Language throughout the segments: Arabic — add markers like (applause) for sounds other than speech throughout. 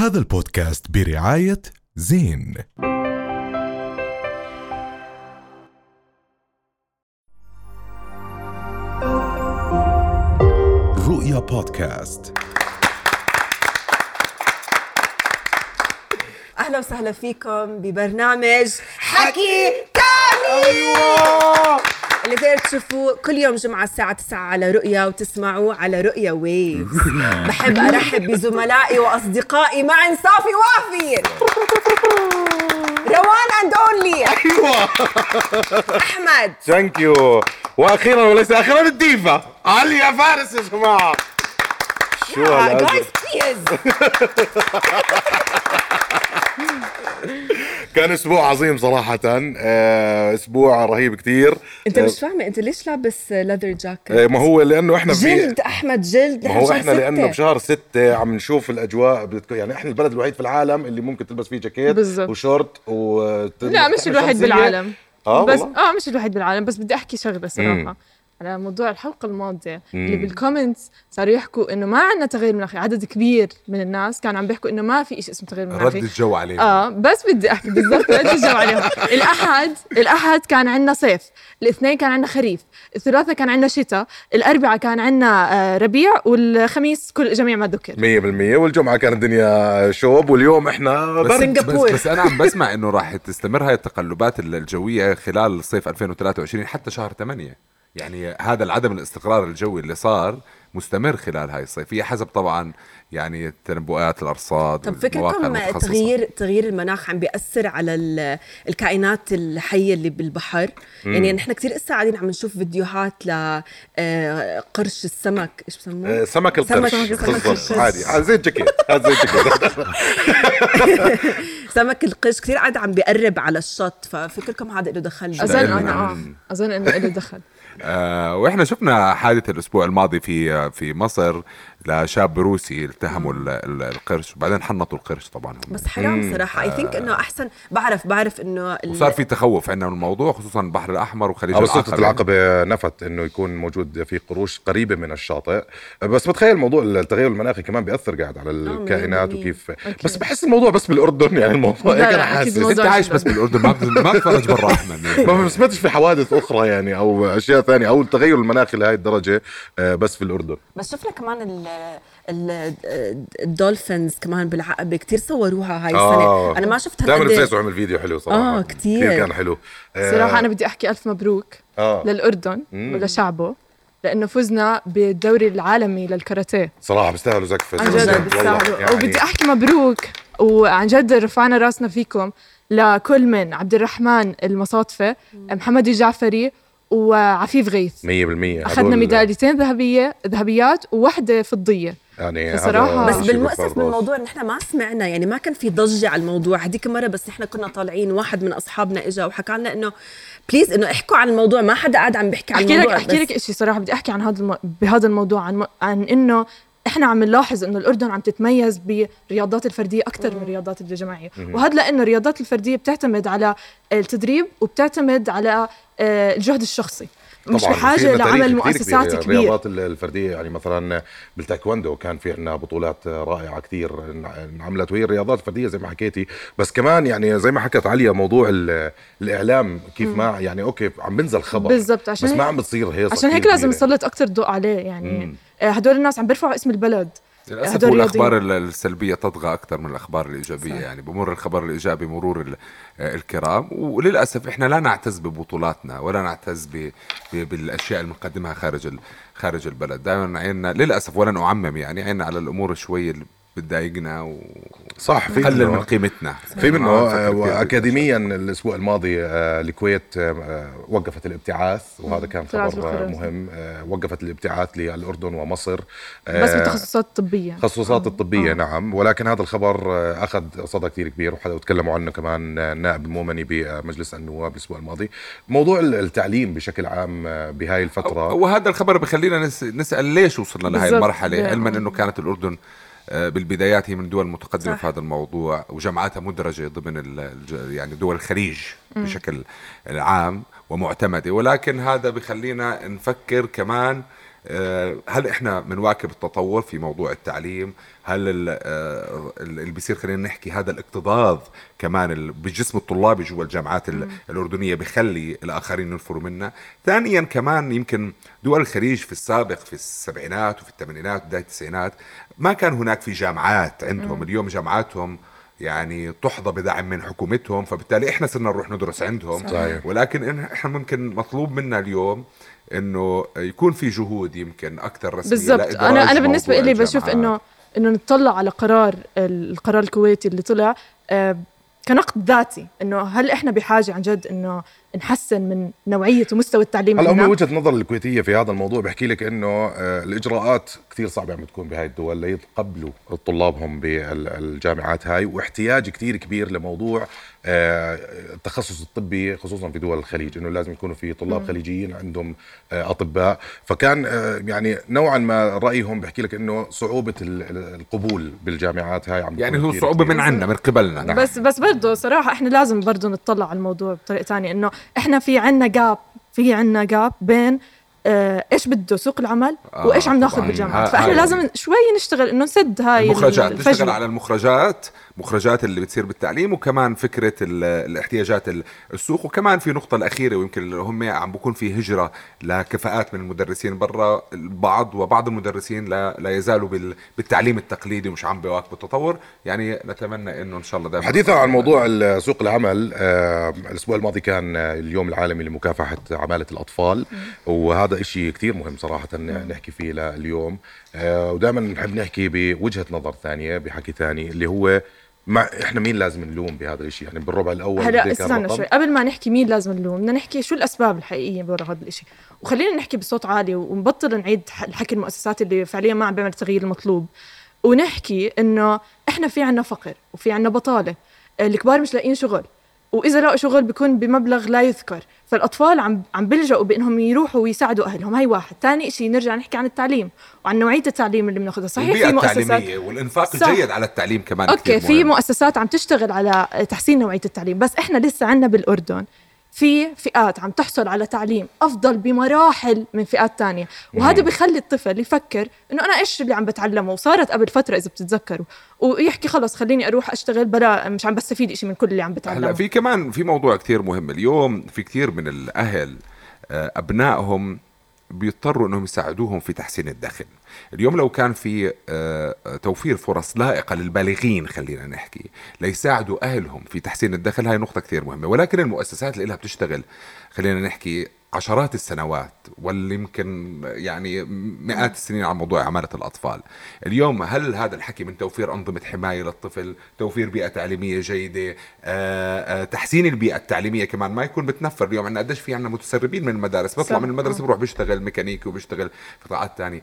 هذا البودكاست برعاية زين. رؤيا بودكاست. أهلا وسهلا فيكم ببرنامج حكي تاني تقدروا تشوفوه كل يوم جمعة الساعة 9 على رؤيا وتسمعوه على رؤيا ويفز بحب أرحب بزملائي وأصدقائي معا صافي وافي روان and only أيوه. أحمد. thank you وأخيرا وليس أخيرا الديفا. علي يا فارس يا جماعة. شو؟ guys please (laughs) كان أسبوع عظيم صراحة. آه، أسبوع رهيب كتير. أنت مش فاهمة أنت ليش لابس leather jacket آه، ما هو لأنه إحنا في جلد أحمد جلد ما هو إحنا شهر لأنه ستة. بشهر ستة عم نشوف الأجواء بتك... يعني إحنا البلد الوحيد في العالم اللي ممكن تلبس فيه جاكيت بالضبط. وشورت و لا مش الوحيد. بالعالم. آه بس والله. آه مش الوحيد بالعالم بس بدي أحكي شغلة صراحة. على موضوع الحلقة الماضية اللي بال comments صاروا يحكوا إنه ما عندنا تغير مناخي عدد كبير من الناس كانوا عم بيحكوا إنه ما في شيء اسمه تغير رد مناخي الجو عليهم. آه بس بدي أحكي بالضبط رد الجو عليهم. (laughs) الاحد الأحد كان عندنا صيف الاثنين كان عندنا خريف الثلاثاء كان عندنا شتاء الاربعاء كان عندنا آه، ربيع والخميس كل جميع ما ذكر. 100% والجمعة كانت الدنيا شوب واليوم إحنا بس. بس, بس أنا عم بسمع إنه راح تستمر هاي التقلبات الجوية خلال صيف 2023 حتى شهر 8 يعني هذا العدم الاستقرار الجوي اللي صار مستمر خلال هاي الصيفيه حسب طبعا يعني تنبؤات الأرصاد طب فكركم. تغيير تغيير المناخ عم بيأثر على ال- الكائنات الحية اللي بالبحر؟ يعني نحن كثير إسا قاعدين عم نشوف فيديوهات لقرش السمك إيش بسموه؟ آه، سمك القرش. سمك- سمك بالضبط القرش. عادي. زي الجاكيت. هذا زي الجاكيت. (laughs) سمك القرش كثير قاعد عم بيقرب على الشط ففكركم هذا له دخل أظن أنا آه أظن إنه له دخل. آه وإحنا شفنا حادث الأسبوع الماضي في في مصر. لشاب روسي التهموا ال- ال- القرش. وبعدين حنطوا القرش طبعا. هم. بس حرام صراحة. اي ثينك إنه أحسن. بعرف بعرف إنه وصار في تخوف عندنا من الموضوع خصوصا البحر الأحمر وخليج بس سلطة العقبه العقبة نفت إنه يكون موجود في قروش قريبة من الشاطئ. بس بتخيل موضوع التغير المناخي كمان بيأثر قاعد على الكائنات مية وكيف. أكيد. بس بحس الموضوع بس بالأردن يعني الموضوع هيك أنا حاسس. أنت عايش بس بالأردن ما بت- ما بتفرج (laughs) برا احمد ما سمعتش في حوادث أخرى يعني أو أشياء ثانية أو التغير المناخي لهي الدرجة آه، بس في الأردن. بس شفنا كمان ال dolphins كمان بالعقبة كثير صوروها هاي آه. السنة أنا ما شفت تامر هالقد الفيس عمل فيديو حلو صراحة. آه، كتير. كان حلو. آه، صراحة أنا بدي أحكي ألف مبروك آه. للأردن مم. ولشعبه لأنه فزنا بالدوري العالمي للكاراتيه. صراحة بيستاهلوا زقفه عن جد بيستاهلوا. يعني وبدي أحكي مبروك وعن جد رفعنا راسنا فيكم لكل من عبد الرحمن المصاطفه محمد الجعفري وعفيف غيث. 100% أخذنا ميداليتين ذهبيه ذهبيات ووحدة فضية. يعني بصراحة. هذا بس بالمؤسف من. الموضوع إن إحنا ما سمعنا يعني ما كان في ضجة على الموضوع. هذيك مرة بس إحنا كنا طالعين واحد من أصحابنا اجى وحكى لنا إنه بليز إنه احكوا عن الموضوع. ما حدا قاعد عم بيحكي عن أحكي لك الموضوع أحكي بس. لك شيء صراحة بدي أحكي عن هذا الم... بهذا الموضوع عن عن إنه إحنا عم نلاحظ إنه الأردن عم تتميز بالرياضات الفردية أكثر من الرياضات الجماعيه وهذا لأنه الرياضات الفردية بتعتمد على التدريب وبتعتمد على آه، الجهد الشخصي. مش طبعاً، بحاجة لعمل مؤسسات كبيرة. كبير. الرياضات الفردية. يعني مثلا بالتايكوندو كان في عندنا بطولات رائعة كثير انعملت وهي الرياضات الفردية زي ما حكيتي. بس كمان يعني زي ما حكت عليا موضوع ال- الإعلام كيف ما يعني okay عم بنزل خبر. بالضبط، عشان بس ما عم بتصير هيصه عشان هيك لازم. نسلط أكثر ضوء عليه يعني. مم. آه، هدول الناس عم بيرفعوا اسم البلد. للأسف الأخبار السلبية تطغى أكثر من الأخبار الإيجابية يعني بمر الخبر الإيجابي مرور آه، الكرام. وللأسف إحنا لا نعتز ببطولاتنا ولا نعتز ب- ب- بالأشياء اللي بنقدمها خارج ال- خارج البلد. دائما عيننا للأسف ولن أعمم يعني عيننا على الأمور شوي بتضايقنا صح في وقلل من قيمتنا. في منه آه، بفكر كيف واكاديميا الأسبوع الماضي آه، الكويت آه، وقفت الابتعاث وهذا كان خبر آه،. مهم. آه، وقفت الابتعاث للأردن ومصر. آه، بس بالتخصصات الطبية. تخصصات الطبية آه. نعم. ولكن هذا الخبر آه، أخذ صدى كثير كبير وتكلموا عنه كمان آه، النائب المومني بمجلس النواب الأسبوع الماضي. موضوع التعليم بشكل عام آه، بهاي الفترة. وهذا الخبر بخلينا نس- نسأل ليش وصلنا لهي. المرحلة. علما إنه كانت الأردن آه، بالبدايات هي من الدول المتقدمة صح. في هذا الموضوع وجامعاتها مدرجة ضمن يعني دول الخليج بشكل عام ومعتمدة ولكن هذا بخلينا نفكر كمان آه، هل إحنا بنواكب التطور في موضوع التعليم؟ هل آه، اللي بيصير خلينا نحكي هذا الاكتظاظ كمان بجسم الطلابي جوا الجامعات ال- الأردنية بخلي الآخرين ينفروا منا. ثانيا كمان يمكن دول الخليج في السابق في السبعينات وفي الثمانينات بدايه التسعينات ما كان هناك في جامعات عندهم. اليوم جامعاتهم يعني تحظى بدعم من حكومتهم فبالتالي إحنا صرنا نروح ندرس عندهم صحيح. ولكن إحنا ممكن مطلوب منا اليوم إنه يكون في جهود يمكن أكثر رسمية بالضبط أنا أنا بالنسبة لي بشوف. انه إنه نطلع على قرار القرار الكويتي اللي طلع آه، كنقد ذاتي إنه هل إحنا بحاجة عن جد إنه نحسن من نوعية ومستوى التعليم هلا عندنا؟ هم وجهة النظر الكويتية في هذا الموضوع بحكي لك إنه آه، الإجراءات كثير صعبة عم تكون بهاي الدول ليتقبلوا طلابهم بالجامعات هاي واحتياج كثير كبير لموضوع آه، التخصص الطبي خصوصا في دول الخليج إنه لازم يكونوا في طلاب خليجيين عندهم آه، أطباء فكان يعني نوعا ما رأيهم بحكي لك إنه صعوبة ال- ال- القبول بالجامعات هاي عم يعني هو صعوبة. من عنا من قبلنا نعم. بس بس برضه صراحة إحنا لازم برضه نطلع على الموضوع بطريقة ثانية إنه إحنا في عنا جاب في عنا جاب بين آه إيش بده سوق العمل آه، وإيش عم ناخذ. بالجامعات فإحنا هاي- لازم شوي نشتغل إنه نسد هاي المخرجات. نشتغل على المخرجات مخرجات اللي بتصير بالتعليم وكمان فكرة ال- الاحتياجات ال- السوق وكمان في نقطة الأخيرة ويمكن اللي هم عم بكون في هجرة لكفاءات من المدرسين برا البعض وبعض المدرسين لا, لا يزالوا بال- بالتعليم التقليدي ومش عم بيواكبوا التطور. يعني نتمنى إنه إن شاء الله دائما حديثا عن موضوع سوق العمل آه، الأسبوع الماضي كان آه، اليوم العالمي لمكافحة عمالة الأطفال وهذا إشي كثير مهم صراحة نحكي فيه لليوم آه، ودائما نحب نحكي بوجهة نظر ثانية بحكي ثاني اللي هو مع إحنا مين لازم نلوم بهذا الشيء يعني بالربع الأول هلا استنى. شوي قبل ما نحكي مين لازم نلوم بدنا نحكي شو الأسباب الحقيقية وراء هذا الشيء وخلينا نحكي بصوت عالي ونبطل نعيد الحكي المؤسسات اللي فعليا ما عم بيعمل التغيير المطلوب. ونحكي إنه إحنا في عنا فقر وفي عنا بطالة. الكبار مش لاقيين شغل. وإذا لقوا شغل بيكون بمبلغ لا يذكر. فالأطفال عم عم بيلجأوا بإنهم يروحوا ويساعدوا أهلهم. هاي واحد. ثاني شيء نرجع نحكي عن التعليم. وعن نوعية التعليم اللي بناخذها صحيح في مؤسسات التعليمية والإنفاق صح. الجيد على التعليم كمان أوكي في. مؤسسات عم تشتغل على تحسين نوعية التعليم. بس إحنا لسه عندنا بالأردن. في فئات عم تحصل على تعليم أفضل بمراحل من فئات تانية. وهذا بخلي الطفل يفكر إنه أنا إيش اللي عم بتعلمه؟ وصارت قبل فترة إذا بتتذكروا. ويحكي خلص خليني أروح أشتغل بلا مش عم بستفيد شيء من كل اللي عم بتعلمه. هلأ في كمان في موضوع كتير مهم. اليوم في كتير من الأهل آه، أبنائهم بيضطروا إنهم يساعدوهم في تحسين الدخل اليوم لو كان في آه، توفير فرص لائقة للبالغين خلينا نحكي ليساعدوا أهلهم في تحسين الدخل هاي نقطة كثير مهمة. ولكن المؤسسات اللي لها بتشتغل خلينا نحكي عشرات السنوات واللي يمكن يعني مئات السنين على موضوع عمالة الأطفال. اليوم هل هذا الحكي من توفير أنظمة حماية للطفل توفير بيئة تعليمية جيدة آه، آه، تحسين البيئة التعليمية كمان؟ ما يكون بتنفر اليوم عندنا قديش في عندنا متسربين من المدارس بيطلع صح. من المدرسة بروح بيشتغل ميكانيكي وبيشتغل قطاعات تانية.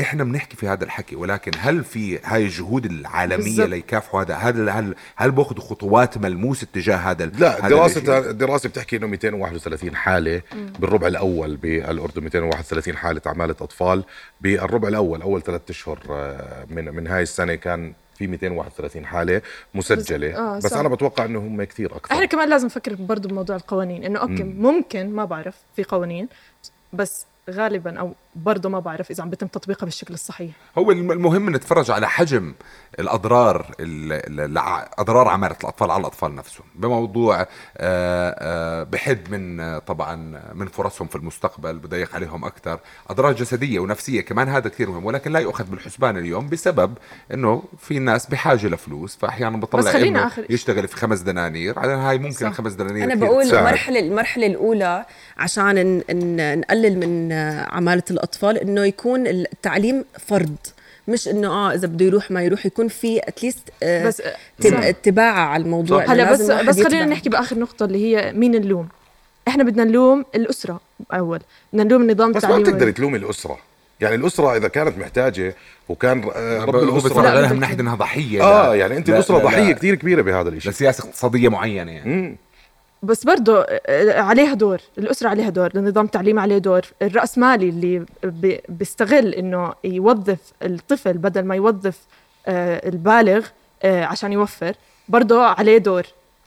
إحنا بنحكي في هذا الحكي ولكن هل في هاي الجهود العالمية بالضبط. ليكافحوا هذا هل هل هل بأخذوا خطوات ملموسة تجاه هذا لا الإشي؟ الدراسة بتحكي إنه 231 حالة بالربع الأول بالاردن 231 حالة عمالة أطفال بالربع الأول أول ثلاث أشهر آه، من من هاي السنة كان في 231 حالة مسجلة بس- آه، بس, صح. أنا بتوقع إنه هم كثير أكثر إحنا كمان لازم نفكر برضه بموضوع القوانين إنه أوكي ممكن ما بعرف في قوانين بس غالبا أو برضه ما بعرف إذا عم بيتم تطبيقها بالشكل الصحيح هو الم- المهم نتفرج على حجم الأضرار ال- ال- الع- أضرار عمالة الأطفال على الأطفال نفسهم بموضوع آه، آه، بحد من طبعا من فرصهم في المستقبل بضيق عليهم أكثر أضرار جسدية ونفسية كمان هذا كثير مهم ولكن لا يؤخذ بالحسبان اليوم بسبب إنه في ناس بحاجة لفلوس فاحيانا بطلع بس خلينا ابنه آخر. يشتغل في خمس دنانير على هاي ممكن صح. الخمس دنانير أنا بقول. المرحلة المرحلة الأولى عشان نقلل من آه، عمالة الأطفال إنه يكون التعليم فرض مش إنه آه إذا بده يروح ما يروح يكون في اتليست بس آه، صح. اتباع على الموضوع. هلا بس بس خلينا يتبع. نحكي بآخر نقطة اللي هي مين نلوم؟ إحنا بدنا نلوم الأسرة أول بدنا نلوم النظام بس ما التعليمي بتقدر تلوم الأسرة. يعني الأسرة إذا كانت محتاجة وكان آه، رب بدك- من ناحية إنها ضحية. آه يعني انت لا- الأسرة لا- ضحية لا- كثير كبيرة بهذا الشيء لسياسة اقتصادية معينة. يعني بس برضه آه، عليها دور الأسرة عليها دور النظام التعليمي عليه دور. الرأسمالي اللي بي- بيستغل إنه يوظف الطفل بدل ما يوظف آه، البالغ آه، عشان يوفر برضه عليه دور.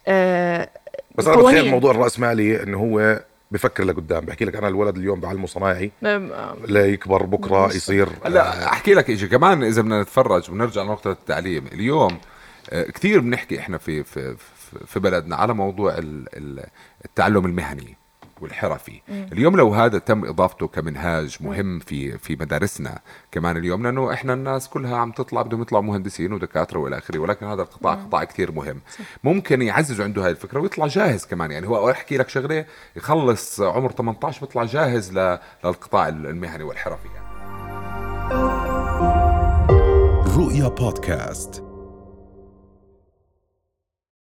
آه، بس أنا. بتخيل موضوع الراسمالي إنه هو بفكر لقدام بحكي لك أنا الولد اليوم بعلمه صنايعي. نعم، آه، لا يكبر بكرة يصير هلا أحكي لك شيء كمان إذا بدنا نتفرج ونرجع لنقطة التعليم. اليوم آه، كثير بنحكي إحنا في في في- بلدنا على موضوع ال- ال- التعلم المهني والحرفي. اليوم لو هذا تم إضافته كمنهاج مهم في في مدارسنا كمان اليوم لأنه إحنا الناس كلها عم تطلع بدهم يطلعوا مهندسين ودكاترة وإلى آخره ولكن هذا القطاع قطاع كثير مهم. ممكن يعززوا عنده هاي الفكرة ويطلع جاهز كمان. يعني هو أحكي لك شغلة يخلص عمر 18 بيطلع جاهز ل- للقطاع المهني والحرفي يعني. رؤيا بودكاست.